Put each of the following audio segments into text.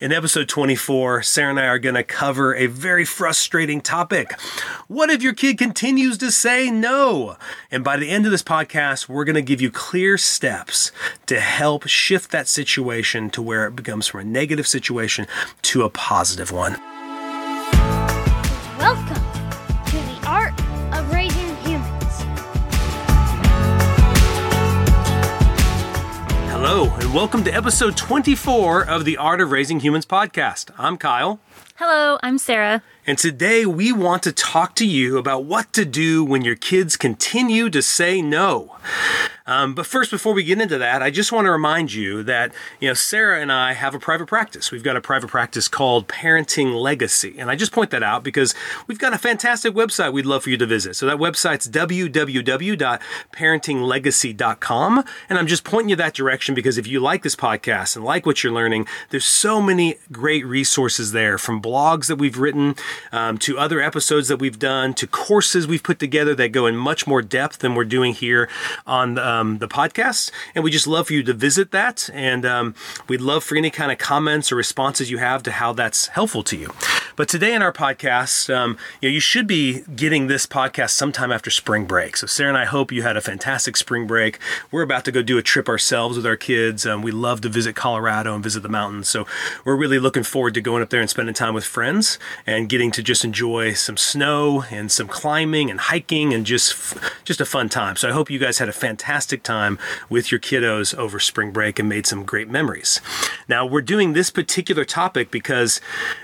In episode 24, Sara and I are going to cover a very frustrating topic. What if your kid continues to say no? And by the end of this podcast, we're going to give you clear steps to help shift that situation to where it becomes from a negative situation to a positive one. Welcome welcome to episode 24 of the Art of Raising Humans podcast. I'm Kyle. Hello, I'm Sara. And today we want to talk to you about what to do when your kids continue to say no. Um, but first, before we get into that, I just want to remind you that you know Sara and I have a private practice. We've got a private practice called Parenting Legacy, and I just point that out because we've got a fantastic website we'd love for you to visit. So that website's www.parentinglegacy.com, and I'm just pointing you that direction because if you like this podcast and like what you're learning, there's so many great resources there from blogs that we've written um, to other episodes that we've done to courses we've put together that go in much more depth than we're doing here on um, the podcast. And we just love for you to visit that. And um, we'd love for any kind of comments or responses you have to how that's helpful to you. But today in our podcast, um, you know, you should be getting this podcast sometime after spring break. So Sara and I hope you had a fantastic spring break. We're about to go do a trip ourselves with our kids. Um, we love to visit Colorado and visit the mountains. So we're really looking forward to going up there and spending time with friends and getting to just enjoy some snow and some climbing and hiking and just just a fun time. So I hope you guys had a fantastic time with your kiddos over spring break and made some great memories. Now we're doing this particular topic because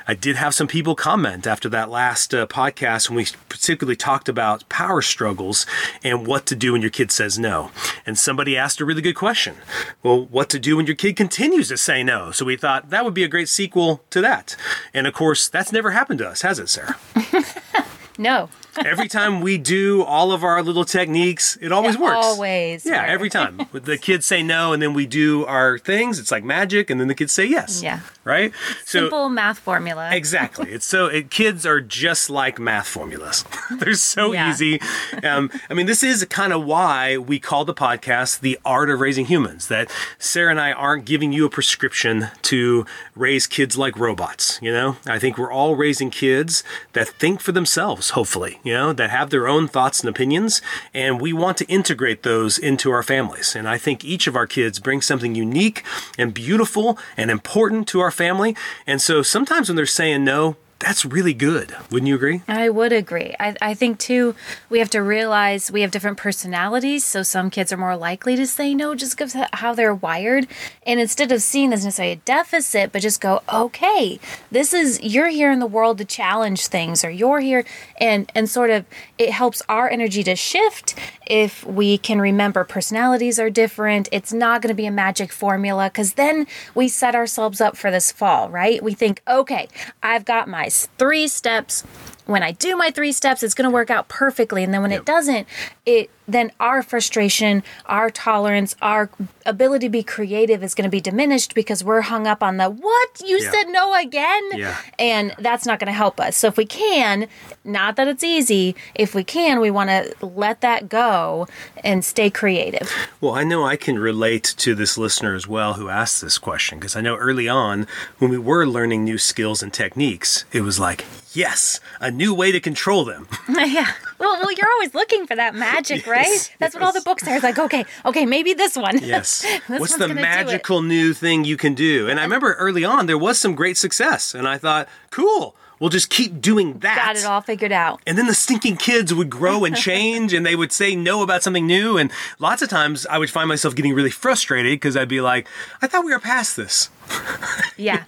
I did have some people comment after that last uh, podcast when we particularly talked about power struggles and what to do when your kid says no. And somebody asked a really good question. Well, what to do when your kid continues to say no? So we thought that would be a great sequel to that. And of course, that's never happened to us, has it, Sara? No, every time we do all of our little techniques, it always Yeah, works. always Yeah, works. every time. the kids say no, and then we do our things. It's like magic, and then the kids say yes. Yeah. Right. So simple math formula. Exactly. It's so it, kids are just like math formulas. They're so Yeah. easy. Um, I mean, this is kind of why we call the podcast "The Art of Raising Humans." That Sara and I aren't giving you a prescription to raise kids like robots. You know, I think we're all raising kids that think for themselves. Hopefully, you know, that have their own thoughts and opinions, and we want to integrate those into our families. And I think each of our kids brings something unique and beautiful and important to our family. And so sometimes when they're saying no, that's really good. Wouldn't you agree? I would agree. I, I think too, we have to realize we have different personalities. So some kids are more likely to say no just because how they're wired. And instead of seeing this necessarily a deficit, but just go, okay, this is you're here in the world to challenge things, or you're here, and and sort of it helps our energy to shift if we can remember personalities are different. It's not going to be a magic formula because then we set ourselves up for this fall, right? We think, okay, I've got my three steps. When I do my three steps, it's going to work out perfectly. And then when Yep. it doesn't, it then our frustration, our tolerance, our ability to be creative is going to be diminished because we're hung up on the what you Yeah. said no again. Yeah. And that's not going to help us. So if we can, not that it's easy, if we can, we want to let that go and stay creative. Well, I know I can relate to this listener as well who asked this question because I know early on when we were learning new skills and techniques, it was like, yes, a new way to control them. yeah. Well, well, you're always looking for that magic, right? Yes, That's what all the books are. It's like, okay, okay, maybe this one. Yes. This What's the gonna do it. magical new thing you can do? And I uh, remember early on there was some great success, and I thought, cool, we'll just keep doing that. Got it all figured out. And then the stinking kids would grow and change and they would say no about something new. And lots of times I would find myself getting really frustrated because I'd be like, I thought we were past this. Yeah.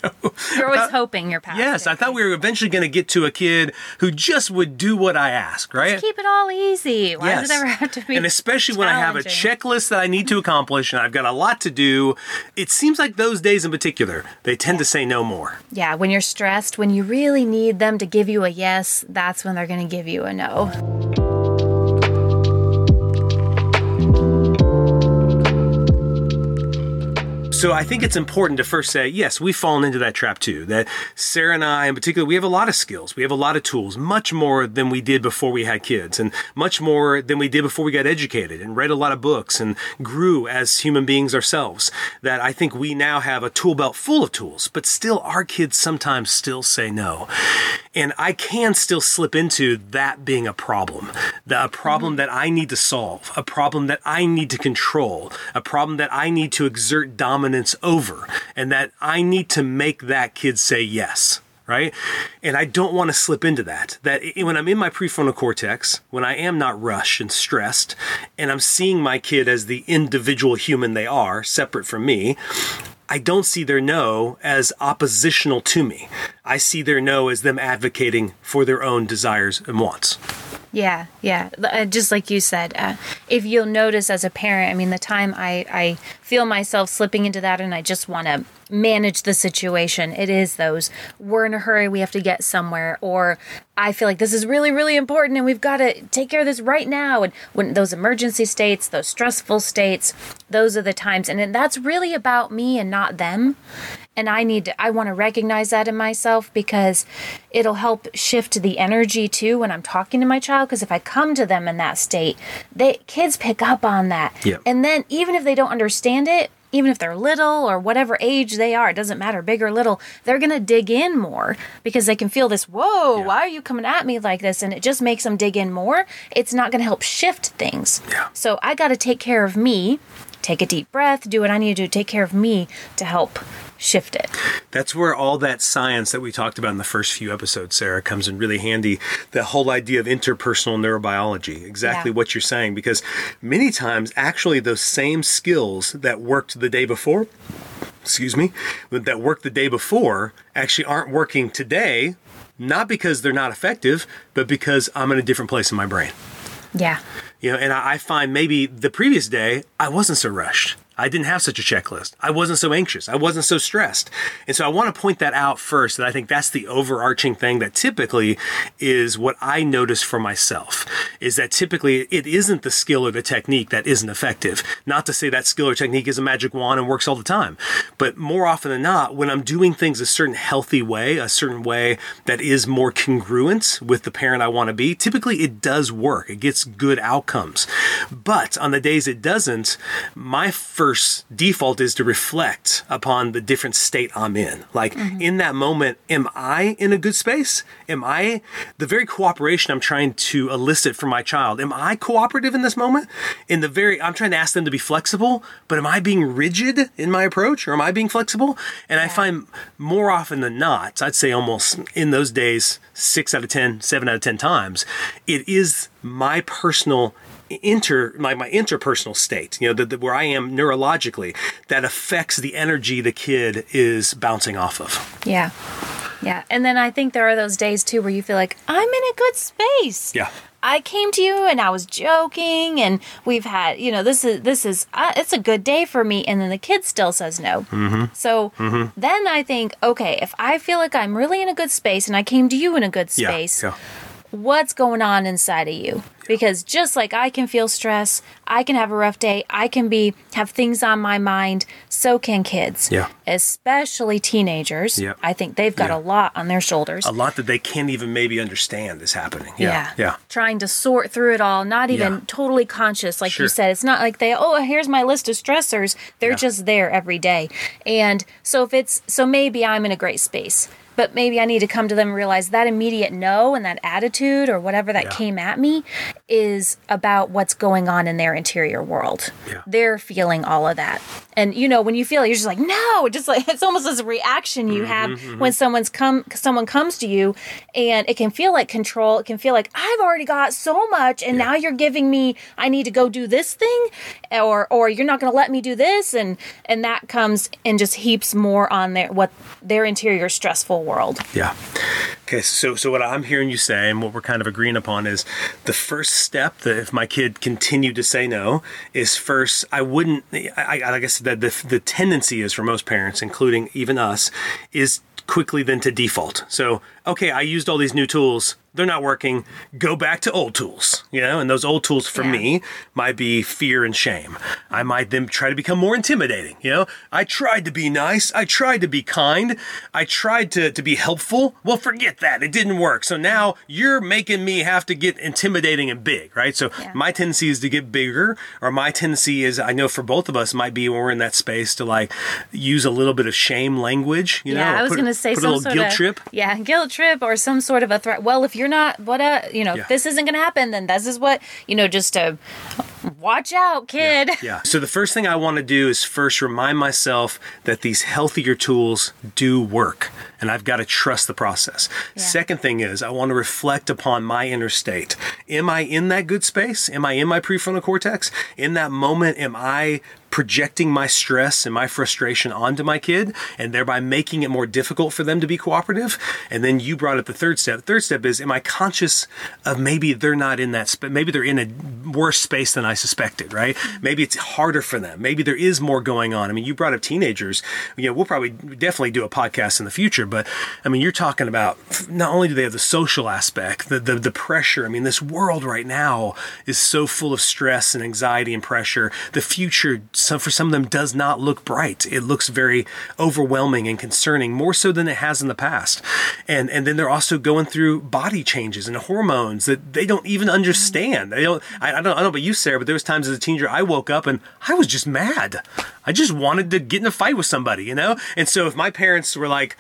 You're always uh, hoping you're past. Yes, it. I thought we were eventually going to get to a kid who just would do what I ask, right? Keep it all easy. Why does it ever have to be? and especially when I have a checklist that I need to accomplish and I've got a lot to do, it seems like those days in particular, they tend to say no more. Yeah, when you're stressed, when you really need them to give you a yes, that's when they're going to give you a no. So I think it's important to first say, yes, we've fallen into that trap too. That Sara and I, in particular, we have a lot of skills. We have a lot of tools, much more than we did before we had kids, and much more than we did before we got educated and read a lot of books and grew as human beings ourselves. That I think we now have a tool belt full of tools, but still, our kids sometimes still say no. And I can still slip into that being a problem, the, a problem that I need to solve, a problem that I need to control, a problem that I need to exert dominance over, and that I need to make that kid say yes. Right. And I don't want to slip into that. That when I'm in my prefrontal cortex, when I am not rushed and stressed, and I'm seeing my kid as the individual human they are, separate from me, I don't see their no as oppositional to me. I see their no as them advocating for their own desires and wants. Yeah, yeah. Uh, just like you said, uh, if you'll notice as a parent, I mean, the time I, I feel myself slipping into that and I just want to manage the situation, it is those we're in a hurry, we have to get somewhere, or I feel like this is really, really important and we've got to take care of this right now. And when those emergency states, those stressful states, those are the times. And that's really about me and not them and i need to i want to recognize that in myself because it'll help shift the energy too when i'm talking to my child because if i come to them in that state they kids pick up on that Yep. and then even if they don't understand it even if they're little or whatever age they are, it doesn't matter, big or little, they're going to dig in more because they can feel this, whoa, Yeah. why are you coming at me like this? And it just makes them dig in more. It's not going to help shift things. Yeah. So I got to take care of me, take a deep breath, do what I need to do, take care of me to help shift it. That's where all that science that we talked about in the first few episodes, Sara, comes in really handy. The whole idea of interpersonal neurobiology, exactly Yeah. what you're saying, because many times, actually, those same skills that worked the day before, excuse me, that worked the day before actually aren't working today, not because they're not effective, but because I'm in a different place in my brain. Yeah. You know, and I I find maybe the previous day I wasn't so rushed. I didn't have such a checklist. I wasn't so anxious. I wasn't so stressed. And so I want to point that out first that I think that's the overarching thing that typically is what I notice for myself is that typically it isn't the skill or the technique that isn't effective. Not to say that skill or technique is a magic wand and works all the time, but more often than not, when I'm doing things a certain healthy way, a certain way that is more congruent with the parent I want to be, typically it does work. It gets good outcomes. But on the days it doesn't, my first default is to reflect upon the different state I'm in. Like mm-hmm. in that moment, am I in a good space? Am I the very cooperation I'm trying to elicit from my child? Am I cooperative in this moment? In the very, I'm trying to ask them to be flexible, but am I being rigid in my approach or am I being flexible? And I find more often than not, I'd say almost in those days, six out of ten, seven out of 10 times, it is my personal inter my, my interpersonal state you know the, the, where i am neurologically that affects the energy the kid is bouncing off of Yeah. Yeah. And then I think there are those days too where you feel like, I'm in a good space. yeah I came to you and I was joking and we've had, you know, this is, this is, uh, it's a good day for me. And then the kid still says no. Mm-hmm. So then I think, okay, if I feel like I'm really in a good space and I came to you in a good yeah space, yeah what's going on inside of you because just like i can feel stress i can have a rough day i can be have things on my mind so can kids Yeah. especially teenagers Yeah. i think they've got Yeah. a lot on their shoulders a lot that they can't even maybe understand is happening yeah yeah, Trying to sort through it all, not even Yeah. totally conscious. Like Sure. you said, it's not like they, oh, here's my list of stressors. They're Yeah. just there every day. And so if it's, so maybe I'm in a great space, but maybe I need to come to them and realize that immediate no and that attitude or whatever that Yeah. came at me is about what's going on in their interior world. Yeah. They're feeling all of that. And you know, when you feel it, you're just like, no, just like it's almost this reaction you mm-hmm, have mm-hmm. when someone's come someone comes to you and it can feel like control. It can feel like I've already got so much and now you're giving me I need to go do this thing or or you're not gonna let me do this and and that comes and just heaps more on their what their interior stressful world. Yeah. Okay, so so what I'm hearing you say, and what we're kind of agreeing upon, is the first step that if my kid continued to say no, is first I wouldn't. I, I said that the the tendency is for most parents, including even us, is quickly then to default. So okay, I used all these new tools. They're not working. Go back to old tools, you know. And those old tools for Yeah. me might be fear and shame. I might then try to become more intimidating. You know, I tried to be nice. I tried to be kind. I tried to, to be helpful. Well, forget that. It didn't work. So now you're making me have to get intimidating and big, right? So Yeah. my tendency is to get bigger, or my tendency is, I know for both of us, might be when we're in that space to like use a little bit of shame language, you know? yeah, or I was going to say some a little sort guilt of trip. Yeah, guilt trip or some sort of a threat. Well, if you're not, what a you know, Yeah. if this isn't going to happen, then this is what you know. Just to watch out, kid. Yeah. So the first thing I want to do is first remind myself that these healthier tools do work and I've got to trust the process. Yeah. Second thing is I want to reflect upon my inner state. Am I in that good space? Am I in my prefrontal cortex? In that moment, am I projecting my stress and my frustration onto my kid and thereby making it more difficult for them to be cooperative? And then you brought up the third step. The third step is am I conscious of maybe they're not in that space? Maybe they're in a worse space than I suspected, right? Maybe it's harder for them. Maybe there is more going on. I mean, you brought up teenagers. You know, we'll probably definitely do a podcast in the future, but I mean, you're talking about not only do they have the social aspect, the, the, the pressure. I mean, this world right now is so full of stress and anxiety and pressure. The future, so for some of them, does not look bright. It looks very overwhelming and concerning, more so than it has in the past. And and then they're also going through body changes and hormones that they don't even understand. They don't. I, I don't. I don't know about you, Sara, but there was times as a teenager I woke up and I was just mad. I just wanted to get in a fight with somebody, you know. And so if my parents were like,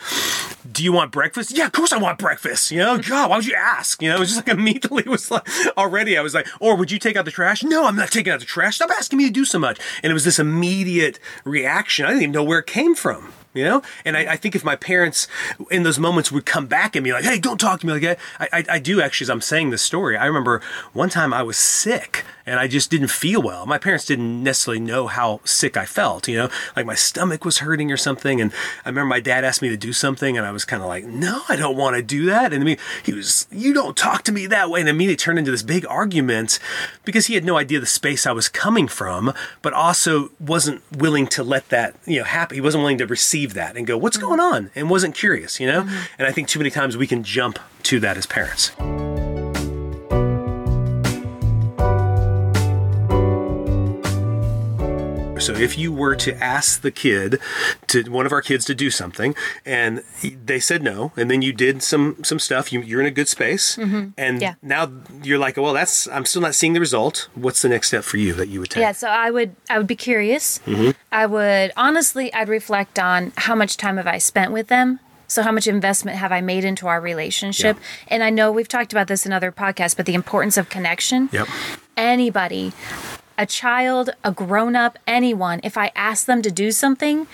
"Do you want breakfast?" Yeah, of course I want breakfast. You know, God, why would you ask? You know, it was just like immediately was like already I was like, "Or would you take out the trash?" No, I'm not taking out the trash. Stop asking me to do so much. And it was this immediate reaction. I didn't even know where it came from. You know, and I, I think if my parents in those moments would come back at me like, "Hey, don't talk to me like that," I, I, I do actually. As I'm saying this story, I remember one time I was sick and I just didn't feel well. My parents didn't necessarily know how sick I felt. You know, like my stomach was hurting or something. And I remember my dad asked me to do something, and I was kind of like, "No, I don't want to do that." And I mean, he was, "You don't talk to me that way," and immediately turned into this big argument because he had no idea the space I was coming from, but also wasn't willing to let that you know happen. He wasn't willing to receive that and go, "What's mm-hmm. going on?" and wasn't curious. You know, mm-hmm. and I think too many times we can jump to that as parents. So if you were to ask the kid to one of our kids to do something and they said no and then you did some some stuff you, you're in a good space mm-hmm. and Yeah. now you're like well that's i'm still not seeing the result what's the next step for you that you would take Yeah, so I would I would be curious. Mm-hmm. I would honestly I'd reflect on how much time have I spent with them. So how much investment have I made into our relationship? And I know we've talked about this in other podcasts, but the importance of connection. yep Anybody, a child, a grown up, anyone, if I ask them to do something,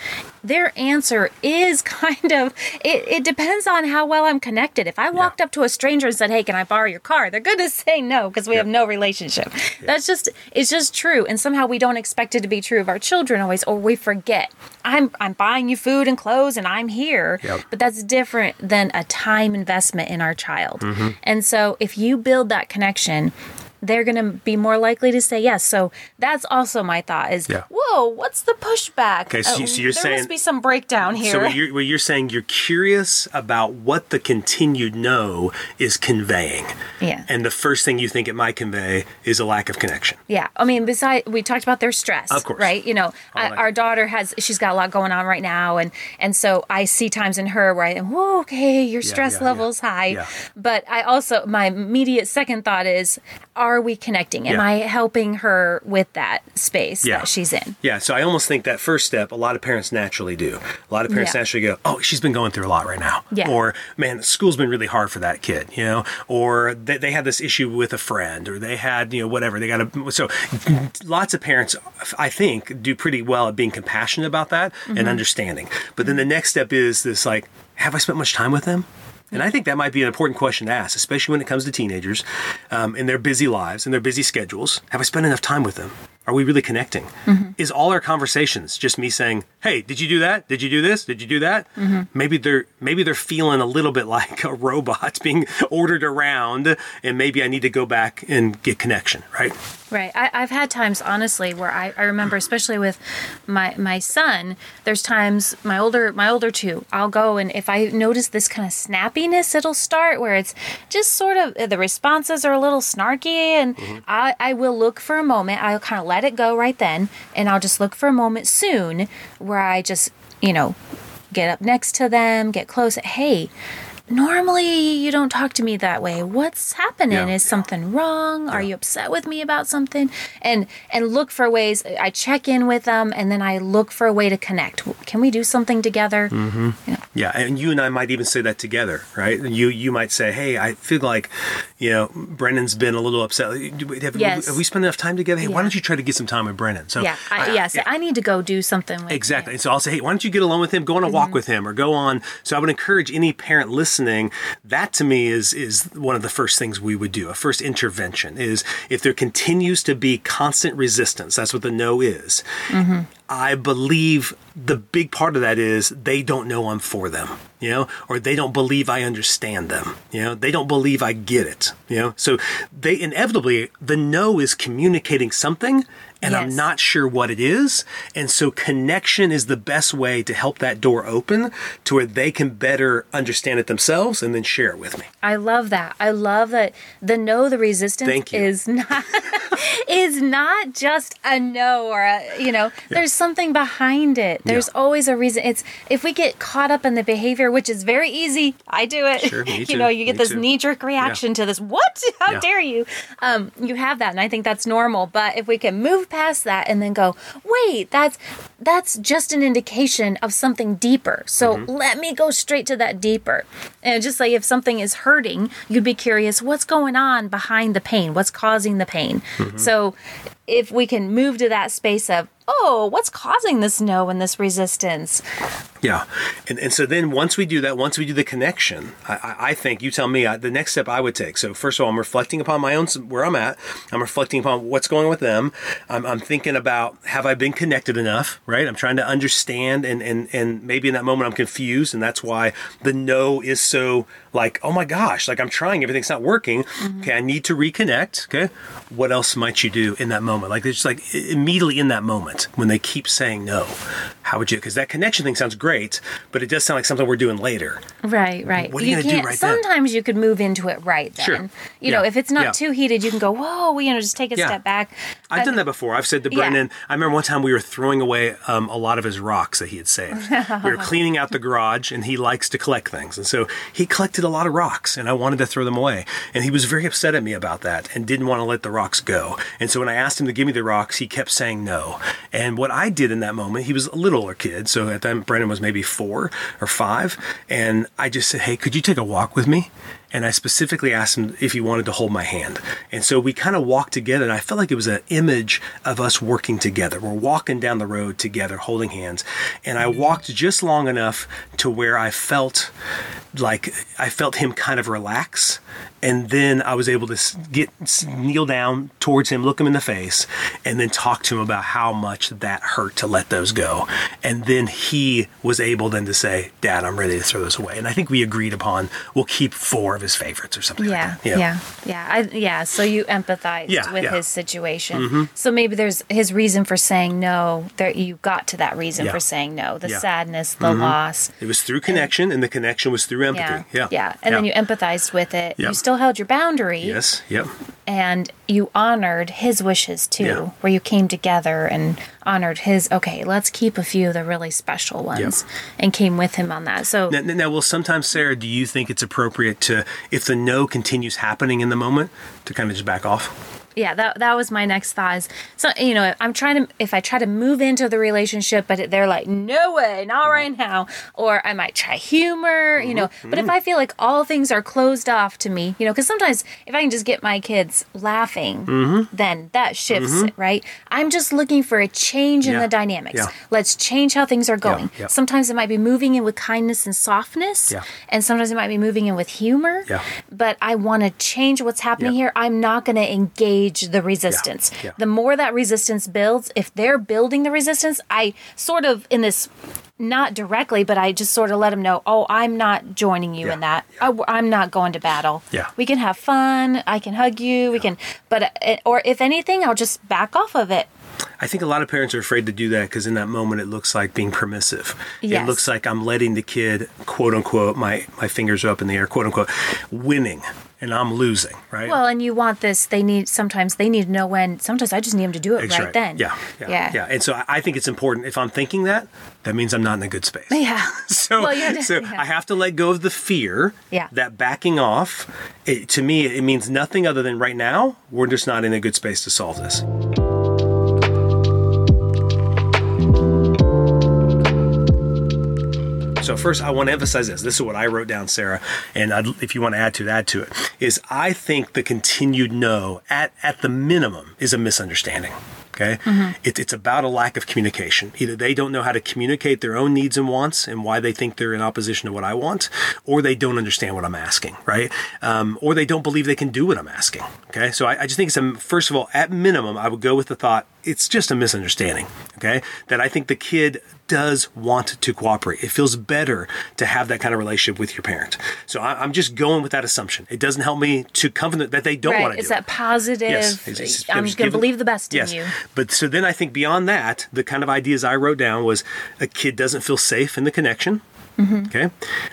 their answer is kind of it, it depends on how well I'm connected. If I walked up to a stranger and said, Hey, can I borrow your car? They're gonna say no because we have no relationship. That's just it's just true. And somehow we don't expect it to be true of our children always, or we forget. I'm I'm buying you food and clothes and I'm here. Yep. But that's different than a time investment in our child. Mm-hmm. And so if you build that connection, they're going to be more likely to say yes. So that's also my thought is, Yeah. whoa, what's the pushback? Okay, so you- so you're there saying- must be some breakdown here. So what you're, what you're saying, you're curious about what the continued no is conveying. Yeah. And the first thing you think it might convey is a lack of connection. Yeah, I mean, besides, we talked about their stress, Of course. right? You know, I, our daughter has she's got a lot going on right now, and and so I see times in her where I am, whoa, okay, your stress yeah, level's high, Yeah. but I also my immediate second thought is, are we connecting? Am Yeah. I helping her with that space Yeah. that she's in? Yeah, so I almost think that first step, a lot of parents naturally do. A lot of parents Yeah. naturally go, "Oh, she's been going through a lot right now," Yeah. or "Man, school's been really hard for that kid," you know, or they, they had this issue with a friend, or they had you know whatever. They got a so lots of parents, I think, do pretty well at being compassionate about that Mm-hmm. and understanding. But then the next step is this like, have I spent much time with them? And I think that might be an important question to ask, especially when it comes to teenagers um, in their busy lives and their busy schedules. Have I spent enough time with them? Are we really connecting? Is all our conversations just me saying, "Hey, did you do that? Did you do this? Did you do that?" Maybe they're maybe they're feeling a little bit like a robot being ordered around, and maybe I need to go back and get connection. Right? Right. I, I've had times, honestly, where I, I remember, especially with my my son. There's times my older my older two. I'll go and if I notice this kind of snappiness, it'll start where it's just sort of the responses are a little snarky, and mm-hmm. I I will look for a moment. I'll kind of let it go right then, and I'll just look for a moment soon where I just you know get up next to them, get close. Hey. Normally, you don't talk to me that way. What's happening? Yeah. Is something wrong? Are you upset with me about something? And and look for ways. I check in with them, and then I look for a way to connect. Can we do something together? Yeah, and you and I might even say that together, right? You you might say, "Hey, I feel like, you know, Brennan's been a little upset. Have, Yes. have we spent enough time together? Hey, why don't you try to get some time with Brennan?" So Yeah. I, yes. I need to go do something. With Exactly. him. And so I'll say, hey, why don't you get alone with him? Go on a Mm-hmm. walk with him or go on. So I would encourage any parent listening. That to me is is one of the first things we would do. A first intervention is if there continues to be constant resistance. That's what the no is. Mm-hmm. I believe the big part of that is they don't know I'm for them, you know, or they don't believe I understand them, you know, they don't believe I get it, you know. So they inevitably, the no is communicating something, and I'm not sure what it is. And so connection is the best way to help that door open to where they can better understand it themselves and then share it with me. I love that. I love that the no, the resistance is not is not just a no or a you know. There's something behind it. There's Yeah. always a reason. It's if we get caught up in the behavior, which is very easy. I do it. Sure, you too, know, you get me this knee jerk reaction to this. What? How Yeah. dare you? Um, you have that, and I think that's normal. But if we can move past that and then go, wait, that's that's just an indication of something deeper. So Mm-hmm. let me go straight to that deeper. And just like if something is hurting, you'd be curious what's going on behind the pain, what's causing the pain. Mm-hmm. So if we can move to that space of, oh, what's causing this no and this resistance? Yeah, and and so then once we do that, once we do the connection, I, I, I think you tell me I, the next step I would take. So first of all, I'm reflecting upon my own where I'm at. I'm reflecting upon what's going on with them. I'm, I'm thinking about have I been connected enough, right? I'm trying to understand, and and and maybe in that moment I'm confused, and that's why the no is so like oh my gosh, like I'm trying, everything's not working. Mm-hmm. Okay, I need to reconnect. Okay, what else might you do in that moment? Like it's just like immediately in that moment when they keep saying no, how would you? Because that connection thing sounds great, but it does sound like something we're doing later. Right, right. What are you gonna do right then? sometimes you could move into it right then. Sure. You know, if it's not Yeah. too heated, you can go, whoa, we you know, just take a Yeah. step back. I've But- done that before. I've said to Yeah. Brendan, I remember one time we were throwing away um, a lot of his rocks that he had saved. we were cleaning out the garage, and he likes to collect things. And so he collected a lot of rocks, and I wanted to throw them away. And he was very upset at me about that and didn't want to let the rocks go. And so when I asked him to give me the rocks, he kept saying no. And what I did in that moment, he was a littler kid. So at that time, Brendan was maybe four or five. And I just said, hey, could you take a walk with me? and I specifically asked him if he wanted to hold my hand. And so we kind of walked together, and I felt like it was an image of us working together. We're walking down the road together, holding hands. And I walked just long enough to where I felt like I felt him kind of relax. And then I was able to get kneel down towards him, look him in the face, and then talk to him about how much that hurt to let those go. And then he was able then to say, "Dad, I'm ready to throw those away." And I think we agreed upon we'll keep four of his favorites or something. Yeah, like that. yeah, yeah, I, yeah. So you empathized Yeah, with yeah. Mm-hmm. his situation. So maybe there's his reason for saying no. There, you got to that reason Yeah. for saying no. The Yeah. Mm-hmm. sadness, the loss. It was through connection, and the connection was through empathy. Yeah, Yeah, And then you empathized with it. Yeah. You still held your boundary. Yes. Yep. and you honored his wishes too Yeah. where you came together and honored his okay let's keep a few of the really special ones and came with him on that so Now, now, well, sometimes, Sara, do you think it's appropriate to, if the no continues happening in the moment, to kind of just back off? Yeah that, that was my next thought is so you know i'm trying to if i try to move into the relationship but they're like no way not right now. Or i might try humor you know. Mm-hmm. But if mm-hmm. i feel like all things are closed off to me you know because sometimes if i can just get my kids laughing mm-hmm. then that shifts it right? I'm just looking for a change in the dynamics. Yeah. let's change how things are going. Yeah. sometimes it might be moving in with kindness and softness Yeah. and sometimes it might be moving in with humor Yeah. but i want to change what's happening Yeah. here. I'm not going to engage gauge the resistance. yeah. The more that resistance builds, if they're building the resistance, I sort of in this not directly, but I just sort of let them know, oh, I'm not joining you in Yeah, that. I, am not going to battle. Yeah. We can have fun. I can hug you. We can, but, uh, or if anything, I'll just back off of it. I think a lot of parents are afraid to do that because in that moment it looks like being permissive. It looks like I'm letting the kid, quote unquote, my my fingers are up in the air, quote unquote, winning, and I'm losing, right? Well, and you want this, they need, sometimes they need to know when, sometimes I just need them to do it That's right, then. Yeah, yeah, Yeah. yeah. And so I- think it's important. If I'm thinking that, that means I'm not in a good space. Yeah. So, Well, so yeah. I have to let go of the fear. Yeah. That backing off, it, to me, it means nothing other than right now we're just not in a good space to solve this. So first, I want to emphasize this. This is what I wrote down, Sara, and I'd, if you want to add to it, add to it. Is I think the continued no, at at the minimum, is a misunderstanding. Okay, it, it's about a lack of communication. Either they don't know how to communicate their own needs and wants and why they think they're in opposition to what I want, or they don't understand what I'm asking, right? Um, or they don't believe they can do what I'm asking. Okay, so I, I just think it's a first of all, at minimum, I would go with the thought it's just a misunderstanding. Okay, that I think the kid does want to cooperate. It feels better to have that kind of relationship with your parent. So I, I'm just going with that assumption. It doesn't help me to comfort that they don't right. want to It's do that it. positive, Yes, it's- it's- I'm just going to believe the best yes. in you. But so then I think beyond that, the kind of ideas I wrote down was a kid doesn't feel safe in the connection. Mm-hmm. Okay.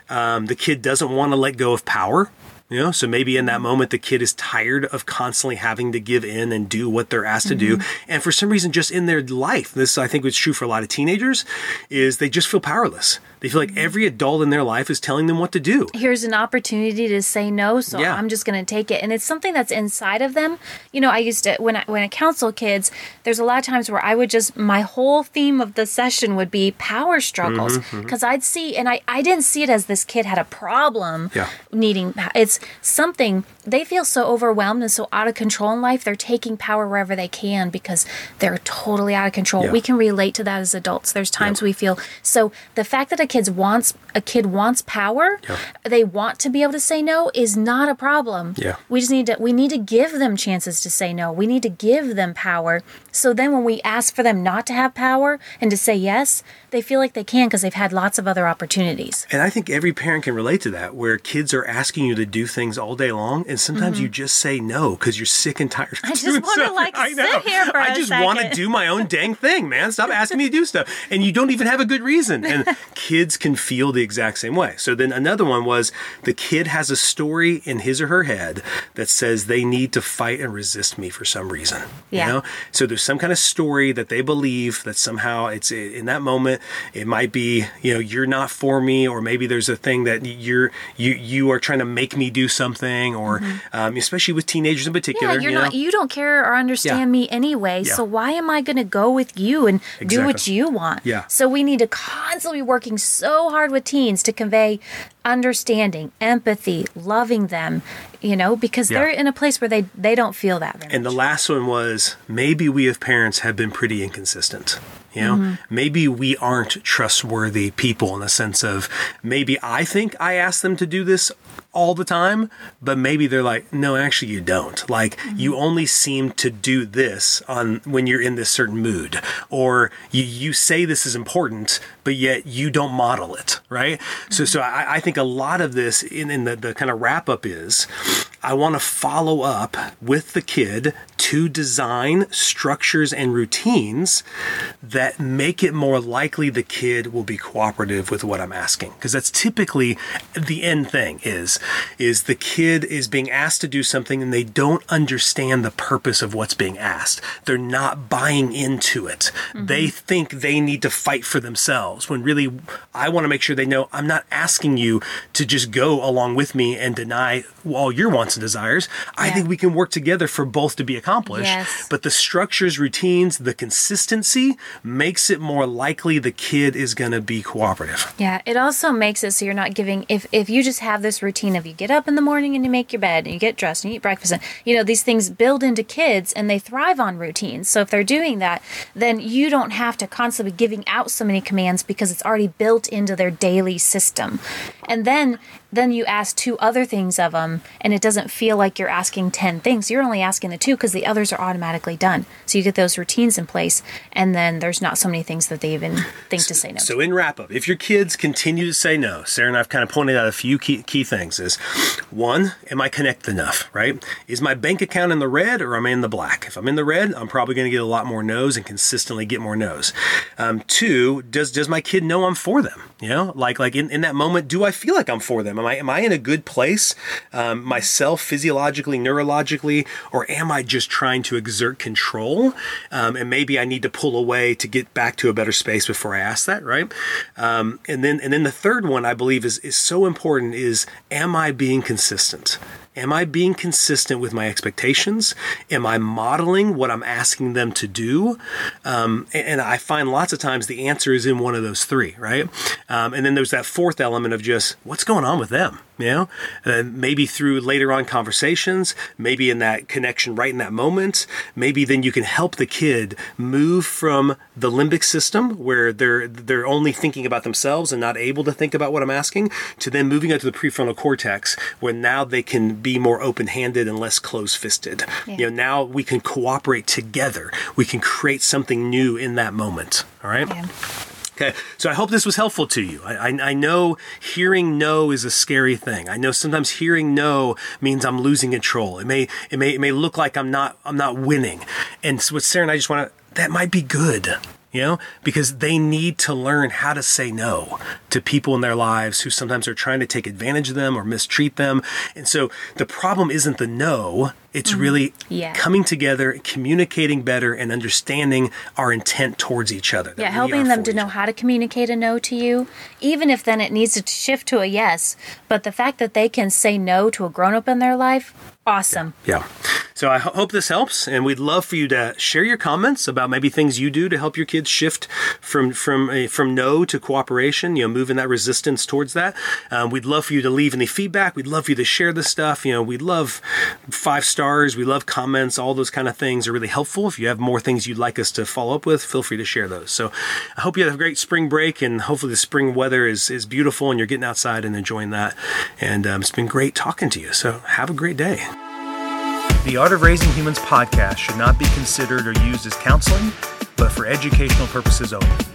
Um, the kid doesn't want to let go of power. You know, so maybe in that moment the kid is tired of constantly having to give in and do what they're asked to do. Mm-hmm. And for some reason, just in their life, this I think is true for a lot of teenagers, is they just feel powerless. They feel Mm-hmm. like every adult in their life is telling them what to do. here's an opportunity to say no so Yeah. i'm just going to take it and it's something that's inside of them you know i used to when i when i counsel kids there's a lot of times where i would just my whole theme of the session would be power struggles Mm-hmm, because i'd see and i i didn't see it as this kid had a problem Yeah. needing pa- it's something they feel so overwhelmed and so out of control in life they're taking power wherever they can because they're totally out of control Yeah. we can relate to that as adults there's times we feel so the fact that a kid wants a kid wants power Yeah. they want to be able to say no is not a problem Yeah. we just need to we need to give them chances to say no we need to give them power so then when we ask for them not to have power and to say yes they feel like they can because they've had lots of other opportunities And I think every parent can relate to that, where kids are asking you to do things all day long, and sometimes you just say no because you're sick and tired. Of Mm-hmm. I just wanna, like, I sit know. here for I just want to do my own dang thing, man. Stop asking me to do stuff, and you don't even have a good reason. And kids can feel the exact same way. So then another one was the kid has a story in his or her head that says they need to fight and resist me for some reason. Yeah. You know, so there's some kind of story that they believe that somehow it's in that moment it might be you know you're not for me or maybe there's a thing that you're you you are trying to make me do something or um, especially with teenagers in particular Mm-hmm. Yeah, you're you know? not. You don't care or understand Yeah. me anyway. Yeah. So why am I going to go with you and do what you want? Yeah. So we need to constantly be working so hard with teens to convey understanding, empathy, loving them. You know, because Yeah. they're in a place where they they don't feel that. Very And the much. last one was maybe we as parents have been pretty inconsistent. You know, Mm-hmm. maybe we aren't trustworthy people in the sense of maybe I think I ask them to do this all the time, but maybe they're like, no, actually you don't. Like Mm-hmm. you only seem to do this on when you're in this certain mood, or you you say this is important, but yet you don't model it, right? So so I, I think a lot of this in, in the, the kind of wrap up is I want to follow up with the kid to design structures and routines that make it more likely the kid will be cooperative with what I'm asking because that's typically the end thing is is the kid is being asked to do something and they don't understand the purpose of what's being asked. They're not buying into it. Mm-hmm. They think they need to fight for themselves when really I want to make sure they know I'm not asking you to just go along with me and deny all your wants and desires. I think we can work together for both to be accomplished. Yes. But the structures, routines, the consistency makes it more likely the kid is going to be cooperative. Yeah, it also makes it so you're not giving if if you just have this routine of you get up in the morning and you make your bed and you get dressed and you eat breakfast and you know these things build into kids and they thrive on routines. So if they're doing that, then you don't have to constantly be giving out so many commands because it's already built into their daily system. And then then you ask two other things of them and it doesn't feel like you're asking 10 things. You're only asking the two because the others are automatically done. So you get those routines in place and then there's not so many things that they even think to say no So in wrap up, if your kids continue to say no, Sara and I've kind of pointed out a few key, key things is one, am I connected enough, right? Is my bank account in the red or am I in the black? If I'm in the red, I'm probably going to get a lot more no's and consistently get more no's. Um, two, does does my kid know I'm for them? You know, like like in, in that moment, do I feel like I'm for them? Am I am I in a good place um, myself, physiologically, neurologically, or am I just trying to exert control? Um, and maybe I need to pull away to get back to a better space before I ask that, right? Um, and then and then the third one I believe is is so important is am I being consistent? Am I being consistent with my expectations? Am I modeling what I'm asking them to do? Um, and, I find lots of times the answer is in one of those three, right? Um, and then there's that fourth element of just what's going on with them, you know? Uh, maybe through later on conversations, maybe in that connection right in that moment, maybe then you can help the kid move from the limbic system where they're they're only thinking about themselves and not able to think about what I'm asking, to then moving out to the prefrontal cortex where now they can be more open-handed and less close-fisted. Yeah. You know, now we can cooperate together. We can create something new in that moment. All right. Yeah. Okay, so I hope this was helpful to you. I, I, I, know hearing no is a scary thing. I know sometimes hearing no means I'm losing control. It may it may it may look like I'm not I'm not winning. And so with Sara and I just want to that might be good you know, because they need to learn how to say no to people in their lives who sometimes are trying to take advantage of them or mistreat them. And so the problem isn't the no, it's mm-hmm. really yeah. coming together, communicating better, and understanding our intent towards each other. Yeah, helping them to know how to communicate a no to you, even if then it needs to shift to a yes. But the fact that they can say no to a grown up in their life, awesome. Yeah. yeah. So I hope this helps, and we'd love for you to share your comments about maybe things you do to help your kids shift from from a, from no to cooperation. You know, moving that resistance towards that. Um, we'd love for you to leave any feedback. We'd love for you to share this stuff. You know, we'd love five stars. We love comments. All those kind of things are really helpful. If you have more things you'd like us to follow up with, feel free to share those. So I hope you have a great spring break, and hopefully the spring weather is is beautiful, and you're getting outside and enjoying that. And um, it's been great talking to you. So have a great day. The Art of Raising Humans podcast should not be considered or used as counseling, but for educational purposes only.